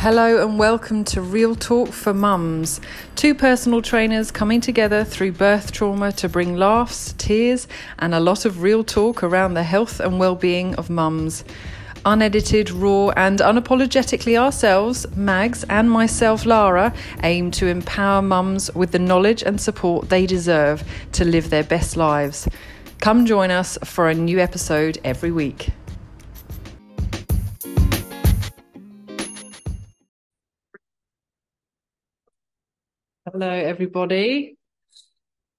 Hello and welcome to Real Talk for Mums. Two personal trainers coming together through birth trauma to bring laughs, tears, and a lot of real talk around the health and well-being of mums. Unedited, raw, and unapologetically ourselves, Mags, and myself, Lara, aim to empower mums with the knowledge and support they deserve to live their best lives. Come join us for a new episode every week. Hello, everybody.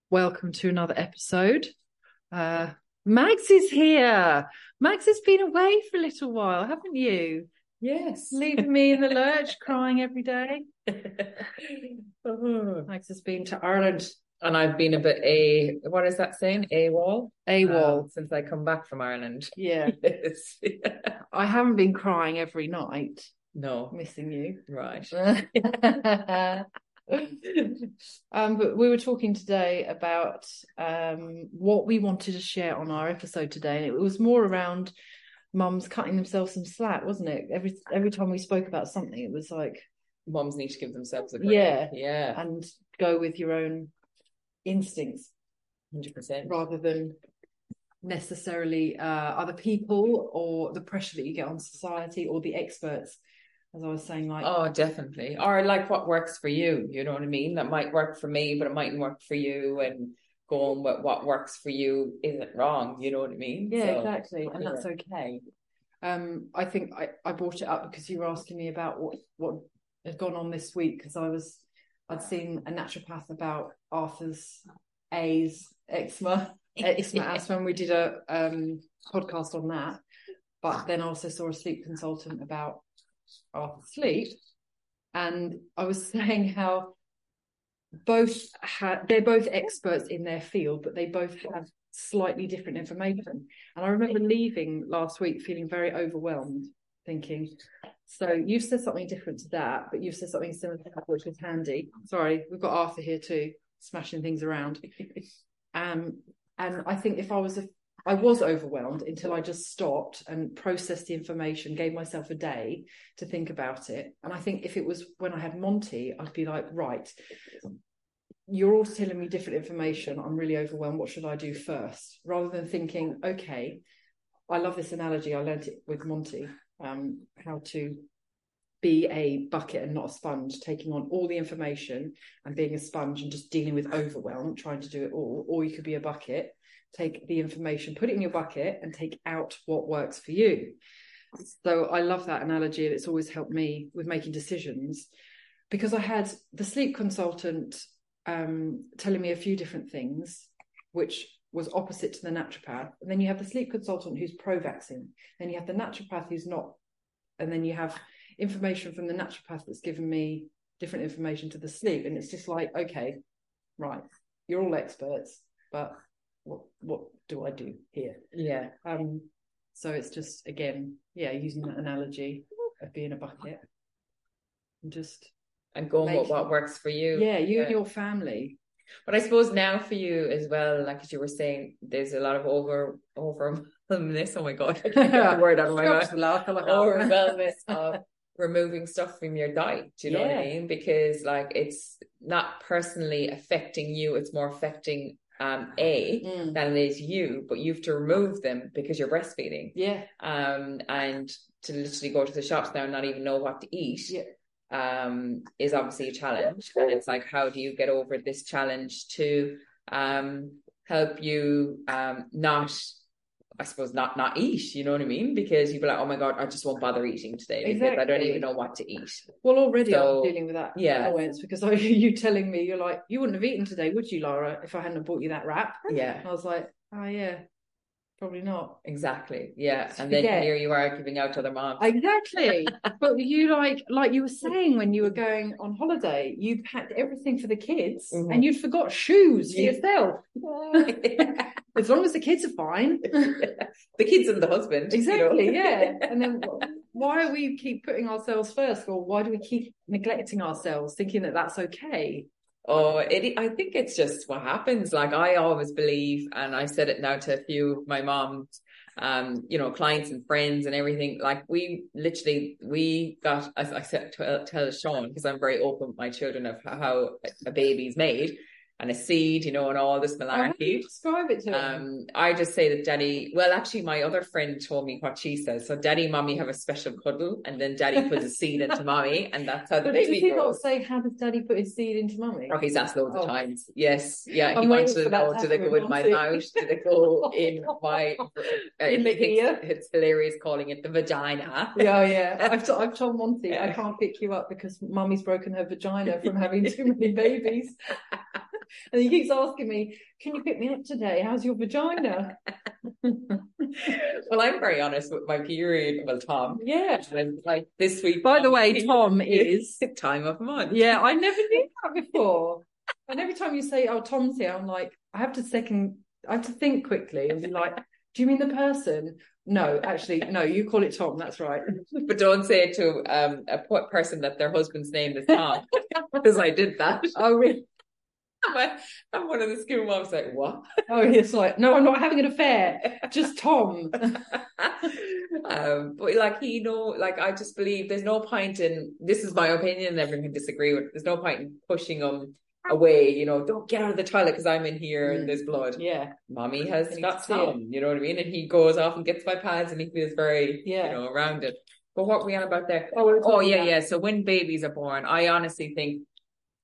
Welcome to another episode. Uh, Mags is here. Mags has been away for a little while, haven't you? Yes. Leaving me in the lurch, crying every day. Oh. Mags has been to Ireland, And I've been a bit a what is that saying? AWOL? AWOL. Um, since I come back from Ireland. yeah, Yes. I haven't been crying every night, no. missing you. Right. um, but we were talking today about um, what we wanted to share on our episode today, and it was more around mums cutting themselves some slack, wasn't it? Every every time we spoke about something, it was like Mums need to give themselves a break. Yeah. Yeah. and go with your own instincts Hundred percent. rather than necessarily uh, other people or the pressure that you get on society or the experts. As I was saying, like Oh, definitely. Or like what works for you, you know what I mean? That might work for me, but it mightn't work for you and going with what works for you isn't wrong, you know what I mean? Yeah, So, exactly, and that's okay. Um, I think I, I brought it up because you were asking me about what what had gone on this week because I was I'd seen a naturopath about Arthur's A's eczema eczema asthma and we did a um podcast on that, but then I also saw a sleep consultant about Arthur's sleep, and I was saying how both had they're both experts in their field, but they both have slightly different information. And I remember leaving last week feeling very overwhelmed, thinking, so you've said something different to that, but you've said something similar to that, which was handy. Sorry, we've got Arthur here too, smashing things around. Um, and I think if I was a I was overwhelmed until I just stopped and processed the information, gave myself a day to think about it. And I think if it was when I had Monty, I'd be like, right, you're all telling me different information. I'm really overwhelmed. What should I do first? Rather than thinking, okay, I love this analogy. I learned it with Monty, um, how to be a bucket and not a sponge, taking on all the information and being a sponge and just dealing with overwhelm, trying to do it all. Or you could be a bucket, take the information, put it in your bucket, and take out what works for you. So I love that analogy, and it's always helped me with making decisions because I had the sleep consultant um, telling me a few different things, which was opposite to the naturopath. And then you have the sleep consultant who's pro vaccine, then you have the naturopath who's not, and then you have information from the naturopath that's given me different information to the sleep. And it's just like, okay, right, you're all experts, but what what do I do here? Yeah. Um, so it's just again, yeah, using that analogy of being a bucket and just And going with what works for you. yeah, you and your family. But I suppose now for you as well, like as you were saying, there's a lot of over overwhelmness. Oh my god, I can't get the word out of my mouth. Overwhelmness of removing stuff from your diet. Do you know what I mean? Because like it's not personally affecting you; it's more affecting um A Mm. than it is you. But you have to remove them because you're breastfeeding. Yeah, Um, and to literally go to the shops now and not even know what to eat. Yeah. Um, is obviously a challenge, and it's like, how do you get over this challenge to um help you um not I suppose not not eat, you know what I mean? Because you'd be like, oh my god, I just won't bother eating today because I don't even know what to eat. Well, already So, I'm dealing with that yeah. because I, you telling me you're like you wouldn't have eaten today, would you, Lara, if I hadn't bought you that wrap? Yeah, And I was like, oh yeah, probably not. exactly. Yeah, Just and then here you are giving out to other moms. Exactly. but you like like you were saying when you were going on holiday, you packed everything for the kids Mhm. and you'd forgot shoes for Yeah. yourself. As long as the kids are fine. the kids and the husband. you know? exactly, yeah. And then why do we keep putting ourselves first or why do we keep neglecting ourselves thinking that that's okay? Oh, it, I think it's just what happens. Like I always believe, and I said it now to a few of my mom's, um, you know, clients and friends and everything. Like we literally, we got, as I said, tell, tell Sean, because I'm very open with my children of how a baby's made and a seed, you know, and all this malarkey. describe it to um, I just say that daddy, well, actually, my other friend told me what she says. So, daddy, mommy have a special cuddle, and then daddy puts a seed into mommy, and that's how the but baby does he grows. not say, how does daddy put his seed into mummy? Oh, he's asked loads Oh. of times. Yes, yeah. I'm He wants to know: do they go in my mouth? Do they go in my? Uh, In the ear? It's hilarious calling it the vagina. Yeah, yeah. I've, t- I've told Monty I can't pick you up because mummy's broken her vagina from having too many babies. And he keeps asking me, Can you pick me up today? How's your vagina? well, I'm very honest with my period. Well, Tom, Yeah. like this week. By the way, Tom is. time of month. Yeah, I never knew that before. And every time you say, Oh, Tom's here, I'm like, I have to second, I have to think quickly and be like, Do you mean the person? No, actually, no, you call it Tom. That's right. But don't say it to um, a person that their husband's name is Tom, because I did that. Oh, really? I'm, I'm one of the school moms like, what? Oh, he's like, No, I'm not having an affair. Just Tom. um, but like he know, like I just believe there's no point in this is my opinion, and everyone can disagree with. There's no point in pushing him away. You know, don't get out of the toilet because I'm in here and Mm. there's blood. Yeah. Mommy has And got. Tom. You know what I mean? And he goes off and gets my pads, and he feels very, Yeah. you know, around it. But what were we on about there? Oh, Oh yeah, about- yeah. So when babies are born, I honestly think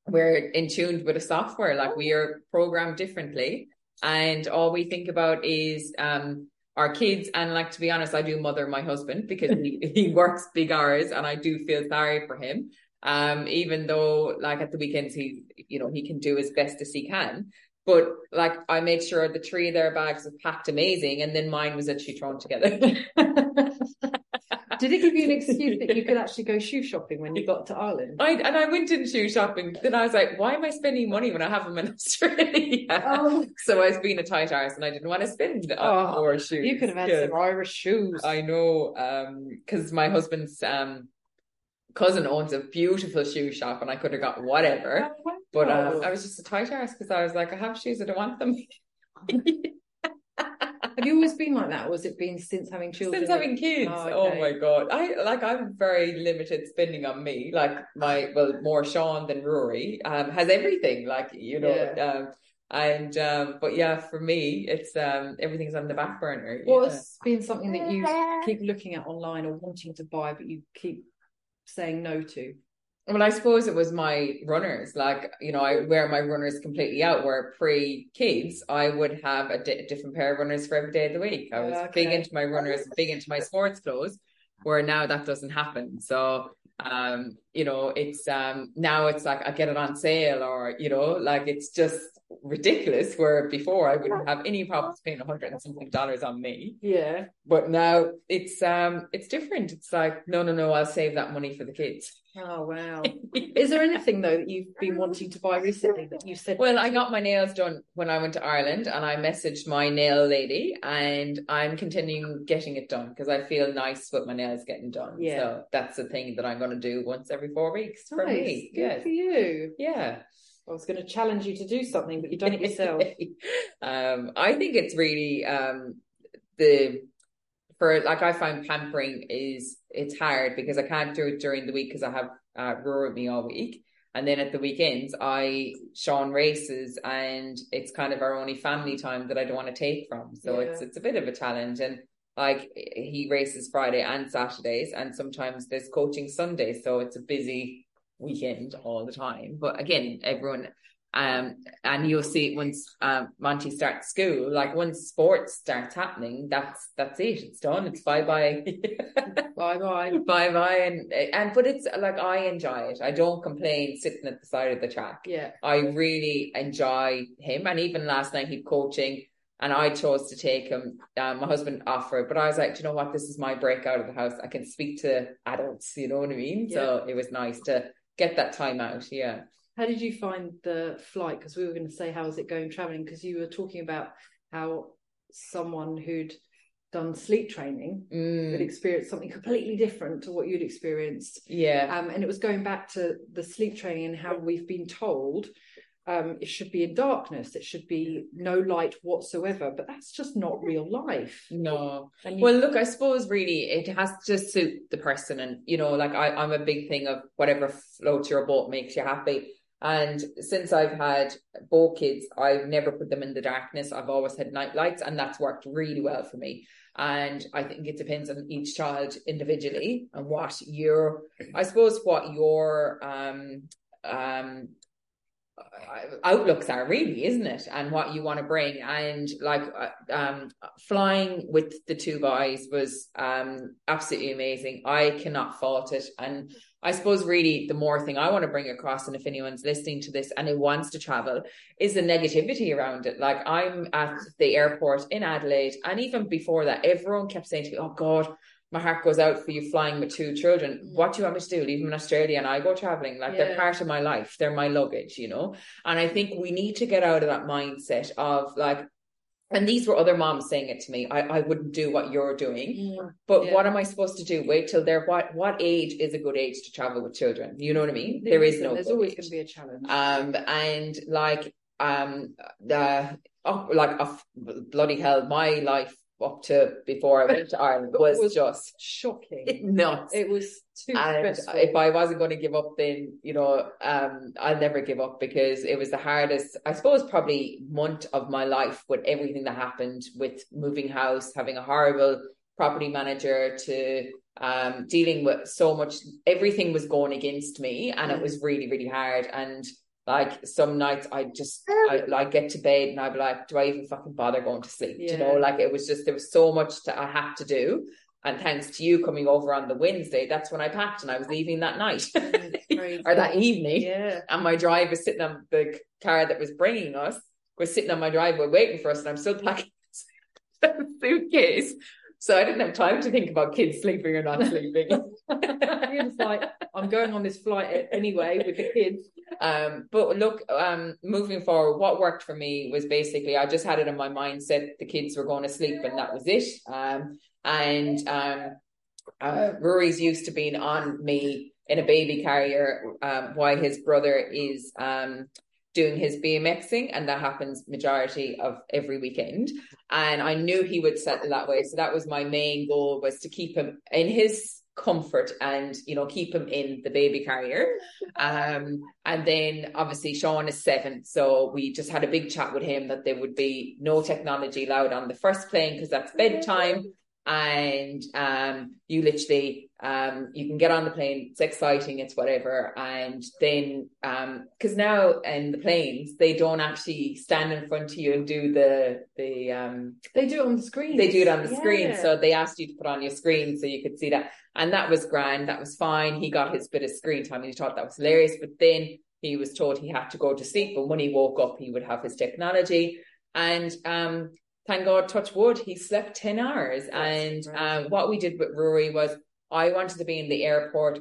we're in tuned with the software. Like we are programmed differently, and all we think about is um our kids. And like to be honest, I do mother my husband because he, he works big hours, and I do feel sorry for him. Um, even though like at the weekends he, you know, he can do as best as he can. But like I made sure the three of their bags was packed amazing, and then mine was actually thrown together. Did it give you an excuse that you could actually go shoe shopping when you got to Ireland? I and I went in shoe shopping. Then I was like, why am I spending money when I have them in Australia? Oh, So I was being a tight arse and I didn't want to spend Oh, on more shoes. you could have had some Irish shoes. I know, um, because my husband's um cousin owns a beautiful shoe shop and I could have got whatever. But um, Oh. I was just a tight arse because I was like, I have shoes, I don't want them. Have you always been like that, or has it been since having children? Since having kids, Oh, oh, my god, I like I'm very limited spending on me. Like my well, more Sean than Rory um has everything. Like you know, Yeah. um, and um, but yeah, for me, it's um everything's on the back burner. What's been something that you keep looking at online or wanting to buy, but you keep saying no to? Well, I suppose it was my runners. Like, you know, I wear my runners completely out. Where pre kids, I would have a di- different pair of runners for every day of the week. I was big into my runners, big into my sports clothes. Where now that doesn't happen. So, um, you know, it's um now it's like I get it on sale, or you know, like it's just ridiculous. Where before I wouldn't have any problems paying a hundred and something dollars on me, Yeah. but now it's um it's different. It's like no, no, no, I'll save that money for the kids. Oh wow. Is there anything though that you've been wanting to buy recently that you said? Well, I got my nails done when I went to Ireland and I messaged my nail lady and I'm continuing getting it done because I feel nice with my nails getting done. Yeah. So that's the thing that I'm going to do once every four weeks for nice. me. Good Yes. for you. Yeah. I was going to challenge you to do something, but you've done it yourself. um, I think it's really um the for like I find pampering is it's hard because I can't do it during the week because I have uh Rory with me all week. And then at the weekends, I Sean races, and it's kind of our only family time that I don't want to take from. So Yeah. it's it's a bit of a challenge. And like he races Friday and Saturdays, and sometimes there's coaching Sundays, so it's a busy weekend all the time. But again, everyone um and you'll see once um Monty starts school, like once sports starts happening, that's that's it. It's done. It's bye bye. bye bye. bye bye and and but it's like I enjoy it. I don't complain sitting at the side of the track. Yeah. I really enjoy him and even last night he'd coaching and I chose to take him. Um, my husband offered, but I was like, Do you know what? This is my break out of the house. I can speak to adults. You know what I mean? So it was nice to get that time out. Yeah. How did you find the flight? Because we were going to say, how is it going traveling? Because you were talking about how someone who'd done sleep training had Mm, experienced something completely different to what you'd experienced. yeah. Um, and it was going back to the sleep training and how we've been told um, it should be in darkness. It should be no light whatsoever. But that's just not real life. No. You- Well, look, I suppose really it has to suit the person, and you know, like I, I'm a big thing of whatever floats your boat makes you happy. And since I've had both kids, I've never put them in the darkness. I've always had night lights, and that's worked really well for me. And I think it depends on each child individually and what your, I suppose, what your um um outlooks are really isn't it? And what you want to bring. And like uh, um flying with the two guys was um absolutely amazing. I cannot fault it. And i suppose really the more thing i want to bring across and if anyone's listening to this and who wants to travel is the negativity around it. Like i'm at the airport in adelaide and even before that everyone kept saying to me oh god my heart goes out for you flying with two children. Mm. What do you want me to do? Leave them in Australia and I go traveling? Like they're part of my life. They're my luggage, you know? And I think we need to get out of that mindset of like, and these were other moms saying it to me. I, I wouldn't do what you're doing, but Yeah. what am I supposed to do? Wait till they're what? What age is a good age to travel with children? You know what I mean? There there is no. There's always going to be a challenge. Um, and like, um, the oh, like, oh, bloody hell, my life up to before I went to Ireland was, Was just Shocking. nuts. It was too And stressful. if I wasn't going to give up, then you know, um, I'll never give up because it was the hardest, I suppose, probably month of my life with everything that happened with moving house, having a horrible property manager, to um, dealing with so much. Everything was going against me, and it was really, really hard. And like some nights, I just I um, like get to bed and I'd be like, do I even fucking bother going to sleep? You know, like it was just there was so much that I had to do. And thanks to you coming over on the Wednesday, that's when I packed and I was leaving that night or that evening. Yeah. And my driver sitting on the car that was bringing us was sitting on my driveway waiting for us, and I'm still packing the suitcase. So I didn't have time to think about kids sleeping or not sleeping. You're just like, I'm going on this flight anyway with the kids. Um, but look, um, moving forward, what worked for me was basically I just had it in my mindset the kids were going to sleep and that was it. Um, and um, uh, Rory's used to being on me in a baby carrier um, while his brother is um, doing his BMXing, and that happens majority of every weekend. And I knew he would settle that way, so that was my main goal was to keep him in his comfort and you know keep him in the baby carrier. Um and then obviously Sean is seven so we just had a big chat with him that there would be no technology allowed on the first plane because that's bedtime and um you literally um you can get on the plane it's exciting it's whatever and then um because now in the planes they don't actually stand in front of you and do the the um They do it on the screen. they do it on the screen. So they asked you to put on your screen so you could see that. And that was grand that was fine. He got his bit of screen time and he thought that was hilarious but then he was told he had to go to sleep but when he woke up he would have his technology. And um thank god touch wood he slept 10 hours and great. um what we did with Rory was I wanted to be in the airport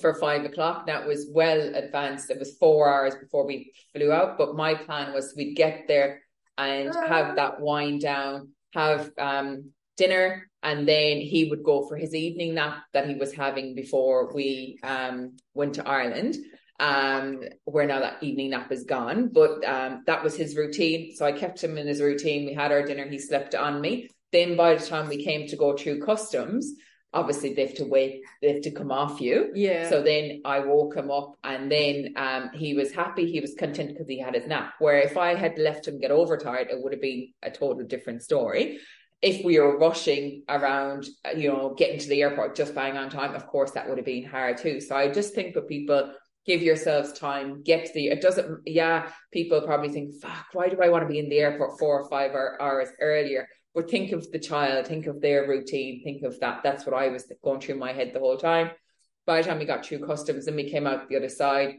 for five o'clock. That was well advanced. It was four hours before we flew out. But my plan was we'd get there and have that wind down, have um dinner, and then he would go for his evening nap that he was having before we um went to Ireland. Um, where now that evening nap is gone, but um, that was his routine. So I kept him in his routine. We had our dinner. He slept on me. Then by the time we came to go through customs, obviously they have to wait, they have to come off you. Yeah. So then I woke him up and then um, he was happy, he was content because he had his nap. Where if I had left him get overtired, it would have been a total different story. If we were rushing around, you know, getting to the airport just bang on time, of course that would have been hard too. So I just think with people, give yourselves time, get to the, it doesn't, yeah, people probably think, fuck, why do I want to be in the airport four or five hour, hours earlier? But think of the child, think of their routine, think of that. That's what I was going through my head the whole time. By the time we got through customs and we came out the other side,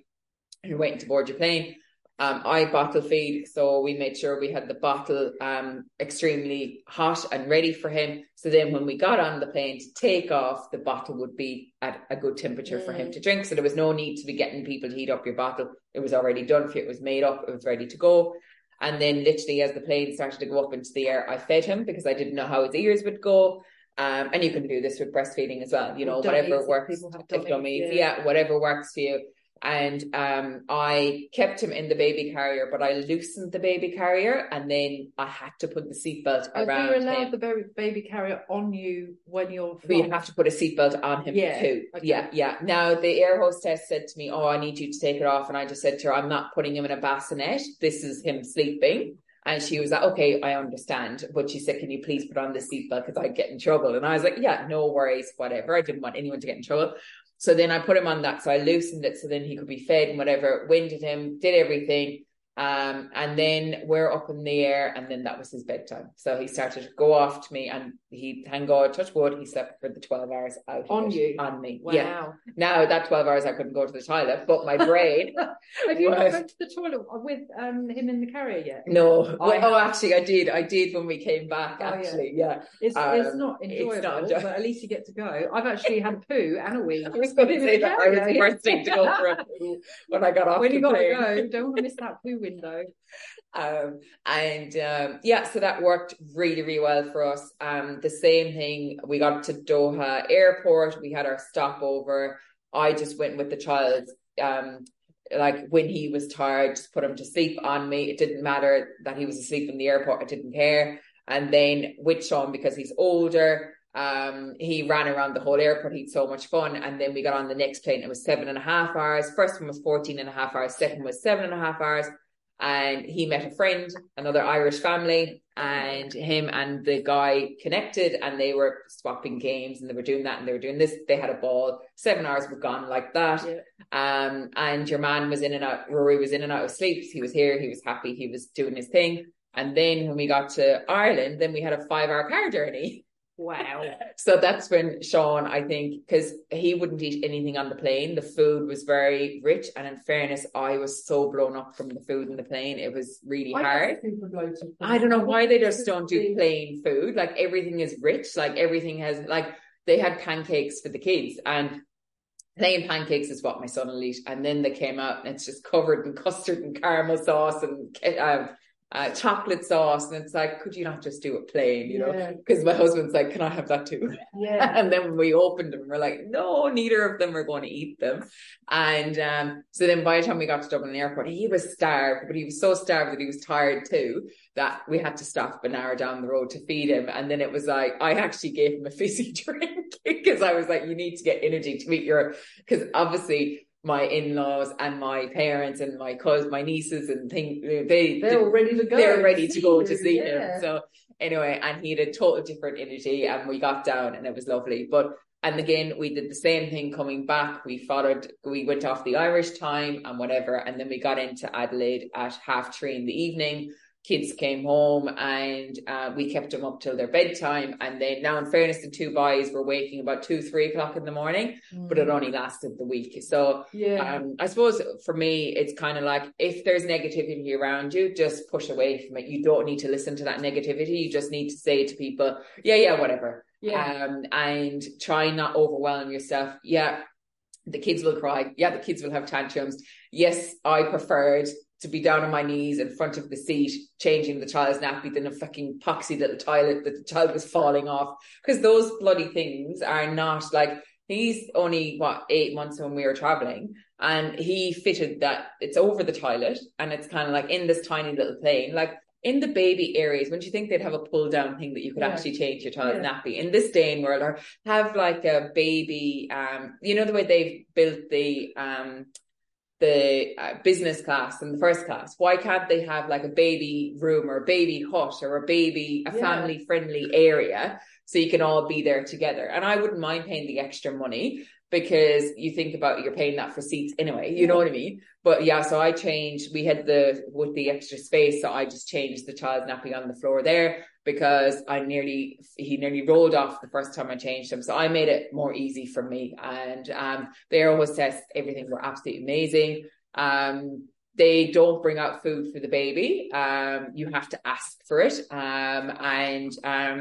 you're waiting to board your plane. Um, I bottle feed, so we made sure we had the bottle um extremely hot and ready for him. So then when we got on the plane to take off, the bottle would be at a good temperature for him Mm. to drink. So there was no need to be getting people to heat up your bottle. It was already done for you. It was made up. It was ready to go. And then literally as the plane started to go up into the air, I fed him because I didn't know how his ears would go. Um, and you can do this with breastfeeding as well, you know, Dummies, whatever works. people have If dummies, dummies, yeah. yeah, whatever works for you. And um, I kept him in the baby carrier, but I loosened the baby carrier, and then I had to put the seatbelt around you allowed him. the baby, baby carrier on you when you're We flying? have to put a seatbelt on him Yeah, too. okay. Yeah, yeah. Now the air hostess said to me, "Oh, I need you to take it off," and I just said to her, "I'm not putting him in a bassinet. This is him sleeping." And she was like, "Okay, I understand," but she said, "Can you please put on the seatbelt because I get in trouble?" And I was like, "Yeah, no worries, whatever." I didn't want anyone to get in trouble. So then I put him on that. So I loosened it so then he could be fed and whatever, winded him, did everything. Um, and then we're up in the air, and then that was his bedtime. So he started to go off to me, and he, thank God, touch wood, he slept for the 12 hours out On you? On me. Wow. Yeah. Now that 12 hours, I couldn't go to the toilet, but my brain, Have you not gone to the toilet with um, him in the carrier yet? no. I Well, oh, actually, I did. I did when we came back, Oh, yeah. actually. yeah. It's, it's Um, not it's enjoyable, not enjoy- but at least you get to go. I've actually had a poo and a wee. I was going to say that I was Yeah. bursting to go for a poo when I got off When you got to go, don't want to miss that poo window. Um, and um, yeah, so that worked really, really well for us. Um, the same thing, we got to Doha Airport, we had our stopover. I just went with the child, um, like when he was tired, just put him to sleep on me. It didn't matter that he was asleep in the airport, I didn't care. And then with Sean, because he's older, um, he ran around the whole airport. He had so much fun. And then we got on the next plane. It was seven and a half hours. First one was 14 and a half hours. Second was seven and a half hours and he met a friend, another Irish family, and him and the guy connected and they were swapping games and they were doing that and they were doing this. They had a ball. Seven hours were gone like that. Yeah. Um, and your man was in and out, Rory was in and out of sleep. He was here, he was happy, he was doing his thing. And then when we got to Ireland, then we had a five hour car journey. Wow. So that's when Sean, I think, because he wouldn't eat anything on the plane. The food was very rich. And in fairness, I was so blown up from the food in the plane. It was really I hard. get super bloated from I don't know why they just don't do plain food. Like everything is rich. Like everything has, like they had pancakes for the kids and plain pancakes is what my son will eat. And then they came out and it's just covered in custard and caramel sauce and uh, uh, chocolate sauce. And it's like, could you not just do it plain, you know? Because my husband's like, can I have that too? Yeah. and then we opened them, we're like, no, neither of them are going to eat them. And um, so then by the time we got to Dublin Airport, he was starved, but he was so starved that he was tired too, that we had to stop an hour down the road to feed him. And then it was like, I actually gave him a fizzy drink because I was like, you need to get energy to meet your, because obviously my in-laws and my parents and my cousins, my nieces and things, they, They're all ready to go. they're ready to go to see yeah. him. So anyway, and he had a total different energy, and we got down, and it was lovely. But and again, we did the same thing coming back. We followed, we went off the Irish time and whatever, and then we got into Adelaide at half three in the evening. Kids came home and uh, we kept them up till their bedtime. And then, now in fairness, the two boys were waking about two, three o'clock in the morning, but it only lasted the week. So yeah. um, I suppose for me, it's kind of like if there's negativity around you, just push away from it. You don't need to listen to that negativity. You just need to say to people, yeah, yeah, whatever. yeah. Um, and try not overwhelm yourself. Yeah, the kids will cry. Yeah, the kids will have tantrums. Yes, I preferred to be down on my knees in front of the seat, changing the child's nappy than a fucking poxy little toilet that the child was falling off. Because those bloody things are not like he's only what eight months when we were traveling and he fitted that it's over the toilet and it's kind of like in this tiny little plane like in the baby areas wouldn't you think they'd have a pull down thing that you could Yeah. actually change your child's Yeah. nappy in this day and world or have like a baby um you know the way they've built the um the uh, business class and the first class. Why can't they have like a baby room or a baby hut or a baby a Yeah. family friendly area so you can all be there together? And i wouldn't mind paying the extra money because you think about you're paying that for seats anyway you know what i mean? But yeah so i changed we had the with the extra space so i just changed the child's nappy on the floor there because i nearly he nearly rolled off the first time i changed him. So i made it more easy for me. And um air hostess everything were absolutely amazing. Um they don't bring out food for the baby. Um you have to ask for it. Um and um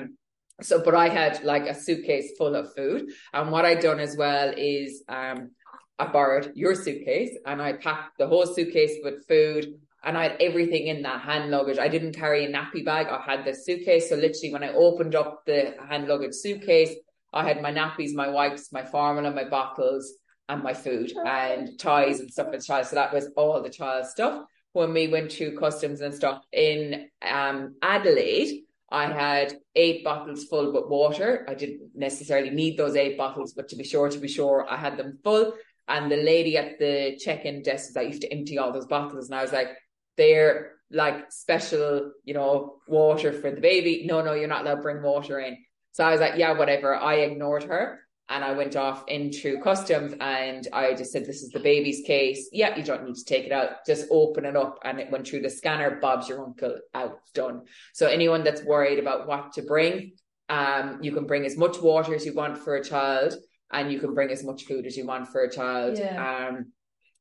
so, but I had like a suitcase full of food. And what I'd done as well is um, I borrowed your suitcase and I packed the whole suitcase with food and I had everything in that hand luggage. I didn't carry a nappy bag. I had the suitcase. So literally when I opened up the hand luggage suitcase, I had my nappies, my wipes, my formula, my bottles, and my food and toys and stuff for the child. So that was all the child stuff. When we went to customs and stuff in um, Adelaide, I had eight bottles full with water. I didn't necessarily need those eight bottles, but to be sure, to be sure, I had them full. And the lady at the check-in desk was like, you have to empty all those bottles. And I was like, they're like special, you know, water for the baby. No, no, you're not allowed to bring water in. So I was like, yeah, whatever. I ignored her and I went off into customs and I just said, this is the baby's case. Yeah, you don't need to take it out. Just open it up. And it went through the scanner. Bob's your uncle out, done. So anyone that's worried about what to bring, um, you can bring as much water as you want for a child and you can bring as much food as you want for a child. Yeah. Um,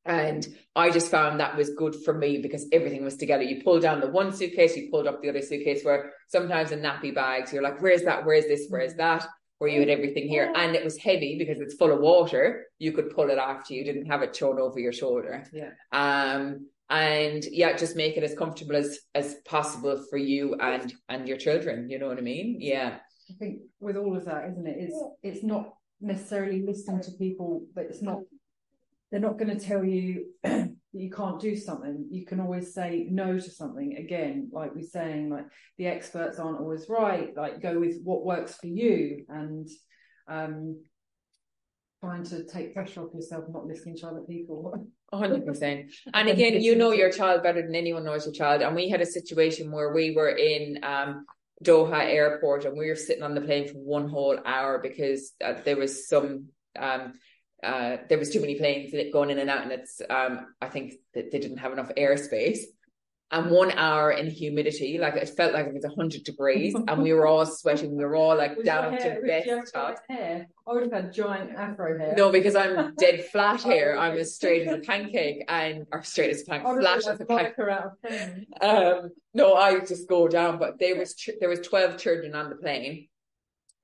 and I just found that was good for me because everything was together. You pull down the one suitcase, you pulled up the other suitcase, where sometimes in nappy bags, you're like, where's that? Where's this? Where's Mm. that? Where you had everything here. And it was heavy because it's full of water. You could pull it after you didn't have it thrown over your shoulder. Yeah. Um, and yeah, just make it as comfortable as, as possible for you and, and your children. You know what I mean? Yeah. I think with all of that, isn't it? It's it's not necessarily listening to people, but it's not. They're not going to tell you that you can't do something. You can always say no to something. Again, like we're saying, like the experts aren't always right. Like go with what works for you, and um, trying to take pressure off yourself, not listening to other people. hundred percent. And again, you know your child better than anyone knows your child. And we had a situation where we were in um, Doha airport and we were sitting on the plane for one whole hour because uh, there was some um, uh, there was too many planes going in and out, and it's um, I think that they didn't have enough airspace. And one hour in humidity, like it felt like it was hundred degrees, and we were all sweating. We were all like Was down hair- to best hair. I would have had giant afro hair. No, because I'm dead flat here. Oh, I'm as straight as a pancake and or straight as a pancake, flat as a pancake. vodka out of pen. Um, no, I just go down. But there was ch- there was twelve children on the plane,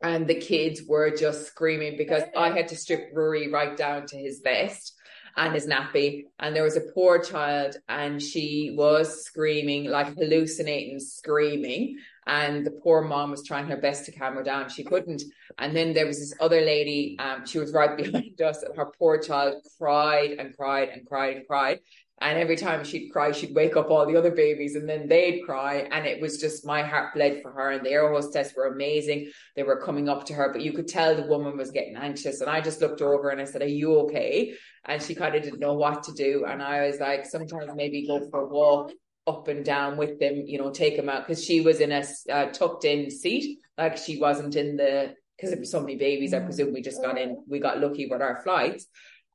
and the kids were just screaming because I had to strip Rory right down to his vest and his nappy, and there was a poor child, and she was screaming like hallucinating, screaming. And the poor mom was trying her best to calm her down. She couldn't. And then there was this other lady, um, she was right behind us, and her poor child cried and cried and cried and cried. And every time she'd cry, she'd wake up all the other babies and then they'd cry. And it was just my heart bled for her. And the air hostess were amazing. They were coming up to her, but you could tell the woman was getting anxious. And I just looked over and I said, Are you okay? And she kind of didn't know what to do. And I was like, Sometimes maybe go for a walk up and down with them, you know, take them out. Cause she was in a uh, tucked in seat. Like she wasn't in the, because there were so many babies. I presume we just got in, we got lucky with our flights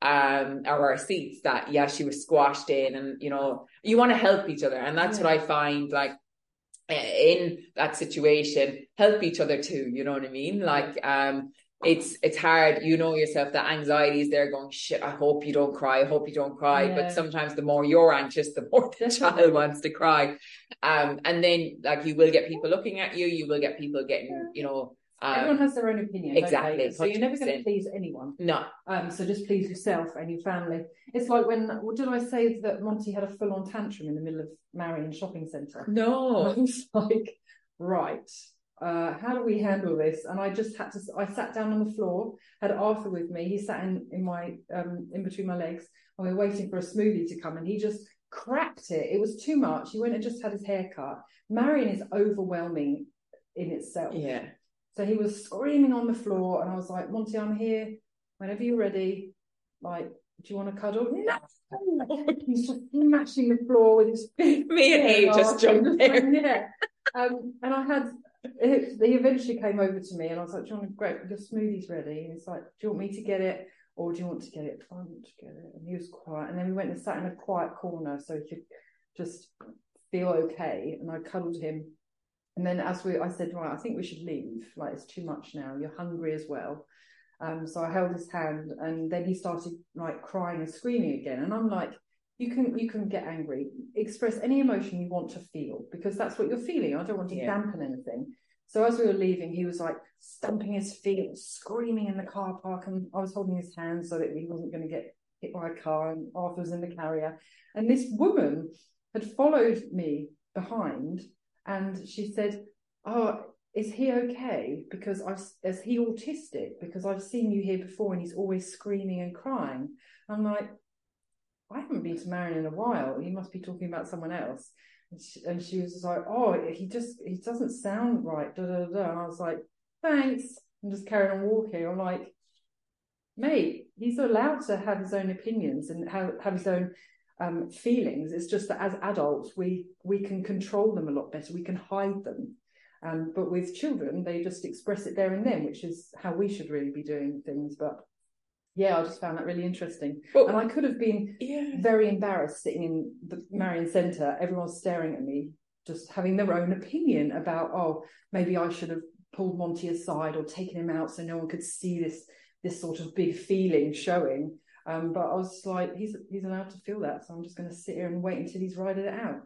um or our seats that yeah she was squashed in and you know you want to help each other. And that's what I find like eh, in that situation help each other too you know what I mean? Like um it's it's hard. You know yourself that anxiety is there going shit I hope you don't cry I hope you don't cry. Yeah. but sometimes the more you're anxious the more the child wants to cry. Um and then like you will get people looking at you you will get people getting you know Everyone um has their own opinion. exactly. So you're never going to please anyone. no Um, so just please yourself and your family. It's like when, what did I say that Monty had a full on tantrum in the middle of Marion Shopping Centre? no I was like, right, uh, how do we handle this? And I just had to, I sat down on the floor, had Arthur with me. He sat in, in my, um, in between my legs, and we were waiting for a smoothie to come, and he just cracked it. It was too much. He went and just had his hair cut. Marion is overwhelming in itself. yeah So he was screaming on the floor, and I was like, Monty, I'm here whenever you're ready. Like, do you want to cuddle? No! He's just smashing the floor with his me and Abe just jumped there yeah. Um, and I had, it, they eventually came over to me, and I was like, do you want to grab your smoothie's ready? And he's like, do you want me to get it? Or do you want to get it? I want to get it. And he was quiet. And then we went and sat in a quiet corner so he could just feel okay. And I cuddled him. And then as we, I said, right, I think we should leave. Like it's too much now. You're hungry as well. Um, so I held his hand, and then he started like crying and screaming again. And I'm like, you can you can get angry, express any emotion you want to feel because that's what you're feeling. I don't want to Yeah. dampen anything. So as we were leaving, he was like stamping his feet, screaming in the car park, and I was holding his hand so that he wasn't going to get hit by a car. And Arthur was in the carrier, and this woman had followed me behind, and she said, "Oh, is he okay? Because I've is he autistic? Because I've seen you here before and he's always screaming and crying. I'm like, I haven't been to Marion in a while. You must be talking about someone else. And she, and she was like, oh, he just he doesn't sound right. Da, da, da. And I was like, thanks, and just carried on walking. I'm like, mate, he's allowed to have his own opinions and have, have his own um, feelings. It's just that as adults, we we can control them a lot better. We can hide them. Um, but with children, they just express it there and then, which is how we should really be doing things. But yeah, I just found that really interesting. But, and I could have been yeah. very embarrassed sitting in the Marion Centre, everyone's staring at me, just having their own opinion about, oh, maybe I should have pulled Monty aside or taken him out so no one could see this this sort of big feeling showing. Um, but I was like, he's he's allowed to feel that, so I'm just going to sit here and wait until he's riding it out.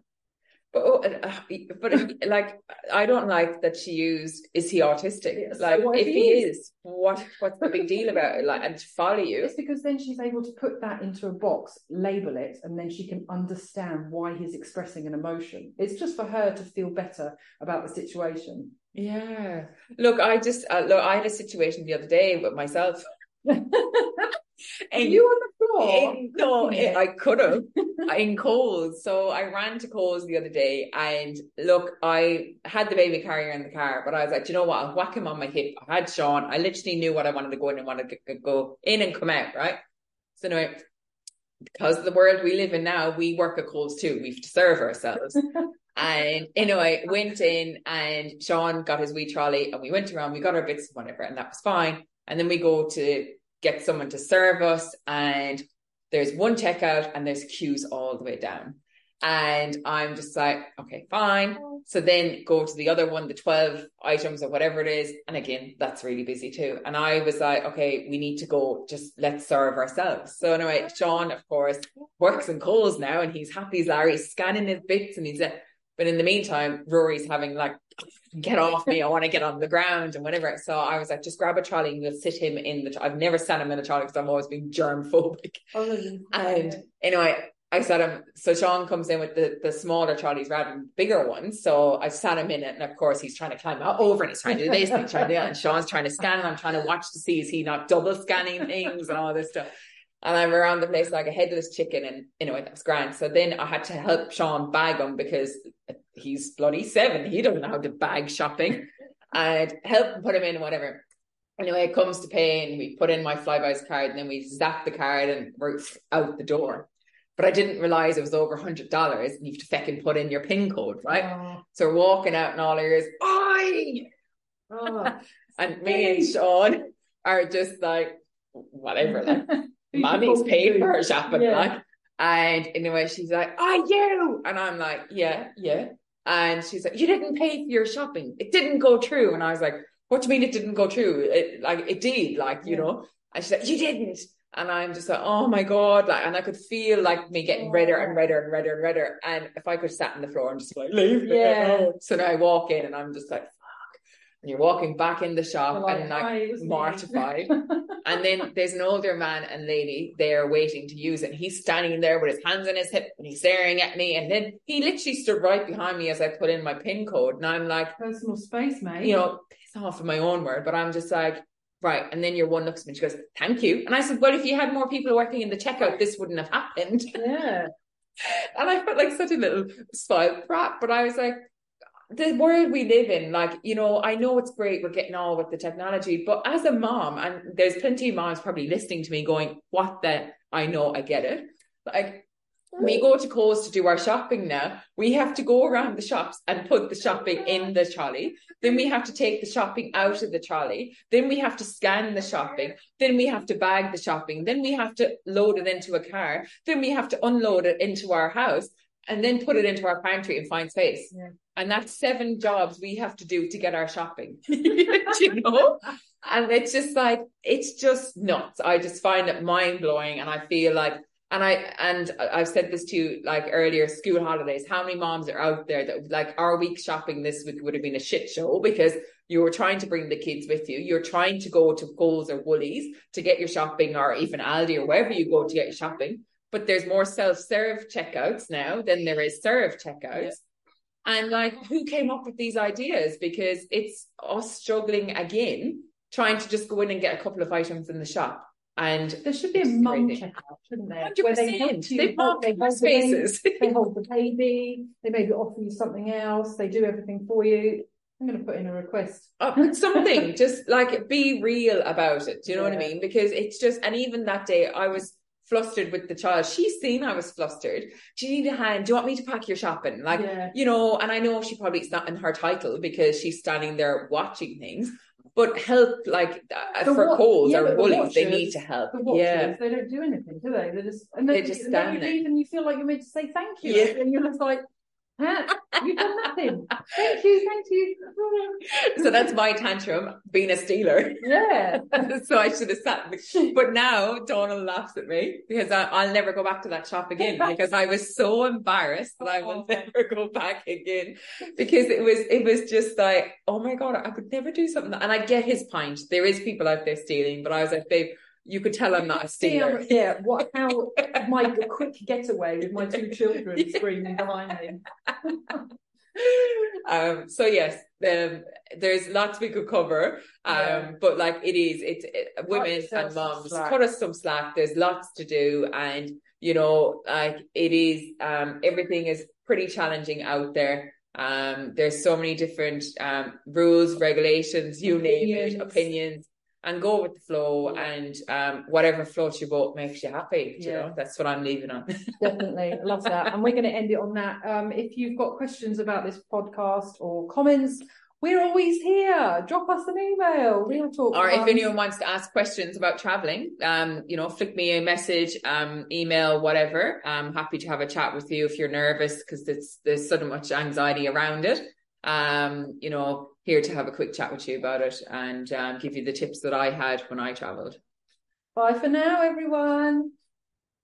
But oh, uh, but like I don't like that she used is he autistic? like if, if he, is, is, what what's the big deal about it? Like and to follow you? It's because then she's able to put that into a box, label it, and then she can understand why he's expressing an emotion. It's just for her to feel better about the situation. Yeah. Look, I just uh, look. I had a situation the other day with myself. and you on the floor? In, no, yeah. I could have in Coles. So I ran to Coles the other day, and look, I had the baby carrier in the car, but I was like, you know what? I'll whack him on my hip. I had Sean. I literally knew what I wanted to go in and wanted to go in and come out, right? So anyway, because of the world we live in now, we work at Coles too. We have to serve ourselves. and anyway, went in and Sean got his wee trolley and we went around, we got our bits, and whatever, and that was fine. And then we go to get someone to serve us and there's one checkout and there's queues all the way down. And I'm just like, okay, fine. So then go to the other one, the 12 items or whatever it is. And again, that's really busy too. And I was like, okay, we need to go, just let's serve ourselves. So anyway, Sean, of course, works in Coles now and he's happy as Larry, scanning his bits and he's, uh, but in the meantime, Rory's having like get off me. I want to get on the ground and whatever. So I was like, just grab a trolley and we'll sit him in the. I've never sat him in a trolley because I've always been germ phobic. Oh, and anyway, I sat him. So Sean comes in with the the smaller trolleys rather than bigger ones. So I sat him in it, and of course he's trying to climb out over and he's trying to do this and he's trying to do that. And Sean's trying to scan, and I'm trying to watch to see is he not double scanning things and all this stuff. And I'm around the place like a headless chicken, and anyway, that was grand. So then I had to help Sean bag him because he's bloody seven. He doesn't know how to bag shopping and help him put him in whatever. Anyway, it comes to paying. We put in my Flybuys card and then we zap the card and we're out the door. But I didn't realize it was over hundred dollars and you have to feckin' put in your pin code, right? Oh. So we're walking out and all ears, oi! Oh. and me and Sean are just like, whatever, like, mommy's paper shopping, yeah. like. And anyway, she's like, "Oh, you," and I'm like, "Yeah, yeah." And she's like, "You didn't pay for your shopping. It didn't go through." And I was like, "What do you mean it didn't go through? It like it did, like you yeah. know." And she's like, "You didn't." And I'm just like, "Oh my god!" Like, and I could feel like me getting redder and redder and redder and redder. And if I could sat on the floor and just like, "Leave me," yeah. so now I walk in and I'm just like, and you're walking back in the shop like, and like mortified. and then there's an older man and lady there waiting to use it. And he's standing there with his hands on his hip and he's staring at me. And then he literally stood right behind me as I put in my pin code. And I'm like, personal space, mate. You know, piss off of my own word. But I'm just like, right. And then your one looks at me and she goes, thank you. And I said, well, if you had more people working in the checkout, this wouldn't have happened. Yeah. and I felt like such a little spoiled brat. But I was like, the world we live in, like, you know, I know it's great we're getting all with the technology, but as a mom, and there's plenty of moms probably listening to me going, What the I know I get it. Like we go to Coles to do our shopping now. We have to go around the shops and put the shopping in the trolley. Then we have to take the shopping out of the trolley. Then we have to scan the shopping. Then we have to bag the shopping. Then we have to load it into a car. Then we have to unload it into our house and then put it into our pantry and find space. Yeah. And that's seven jobs we have to do to get our shopping, you know? And it's just like, it's just nuts. I just find it mind blowing. And I feel like, and I, and I've said this to you like earlier, school holidays, how many moms are out there that like our week shopping this week would have been a shit show because you were trying to bring the kids with you. You're trying to go to Coles or Woolies to get your shopping or even Aldi or wherever you go to get your shopping but there's more self-serve checkouts now than there is serve checkouts. Yeah. And like, who came up with these ideas? Because it's us struggling again, trying to just go in and get a couple of items in the shop. And there should be a mum checkout, shouldn't there? Hundred percent. They mark they hold spaces. The they hold the baby. They maybe offer you something else. They do everything for you. I'm going to put in a request. Oh, something, just like be real about it. Do you know yeah. what I mean? Because it's just, and even that day, I was flustered with the child. She's seen I was flustered. Do you need a hand? Do you want me to pack your shopping? Like, yeah. you know, and I know she probably it's not in her title because she's standing there watching things. But help, like uh, the for calls yeah, or bullies, they need to help. The yeah, they don't do anything, do they? They just and they, they just stand there. and you feel like you're meant to say thank you, yeah. and you're just like, You've done nothing. Thank you, thank you. so that's my tantrum, being a stealer. Yeah. so I should have sat. But now Donald laughs at me because I, will never go back to that shop again because I was so embarrassed that I will oh. never go back again because it was it was just like, oh my god, I could never do something. And I get his point. There is people out there stealing, but I was like, babe you could tell I'm not a stealer. Yeah, what? How my quick getaway with my two children yeah. screaming behind me. um. So yes, um, there's lots we could cover. Um. Yeah. But like it is, it's it, women and moms cut us some slack. There's lots to do, and you know, like it is. Um. Everything is pretty challenging out there. Um. There's so many different um rules, regulations, you name it, opinions and go with the flow and um, whatever floats your boat makes you happy. You yeah. know, that's what I'm leaving on. Definitely. Love that. And we're going to end it on that. Um, if you've got questions about this podcast or comments, we're always here. Drop us an email. Real talk. Or if anyone wants to ask questions about traveling, um, you know, flick me a message, um, email, whatever. I'm happy to have a chat with you if you're nervous because there's so much anxiety around it. Um, you know, here to have a quick chat with you about it and um, give you the tips that I had when I traveled. Bye for now, everyone.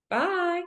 Bye.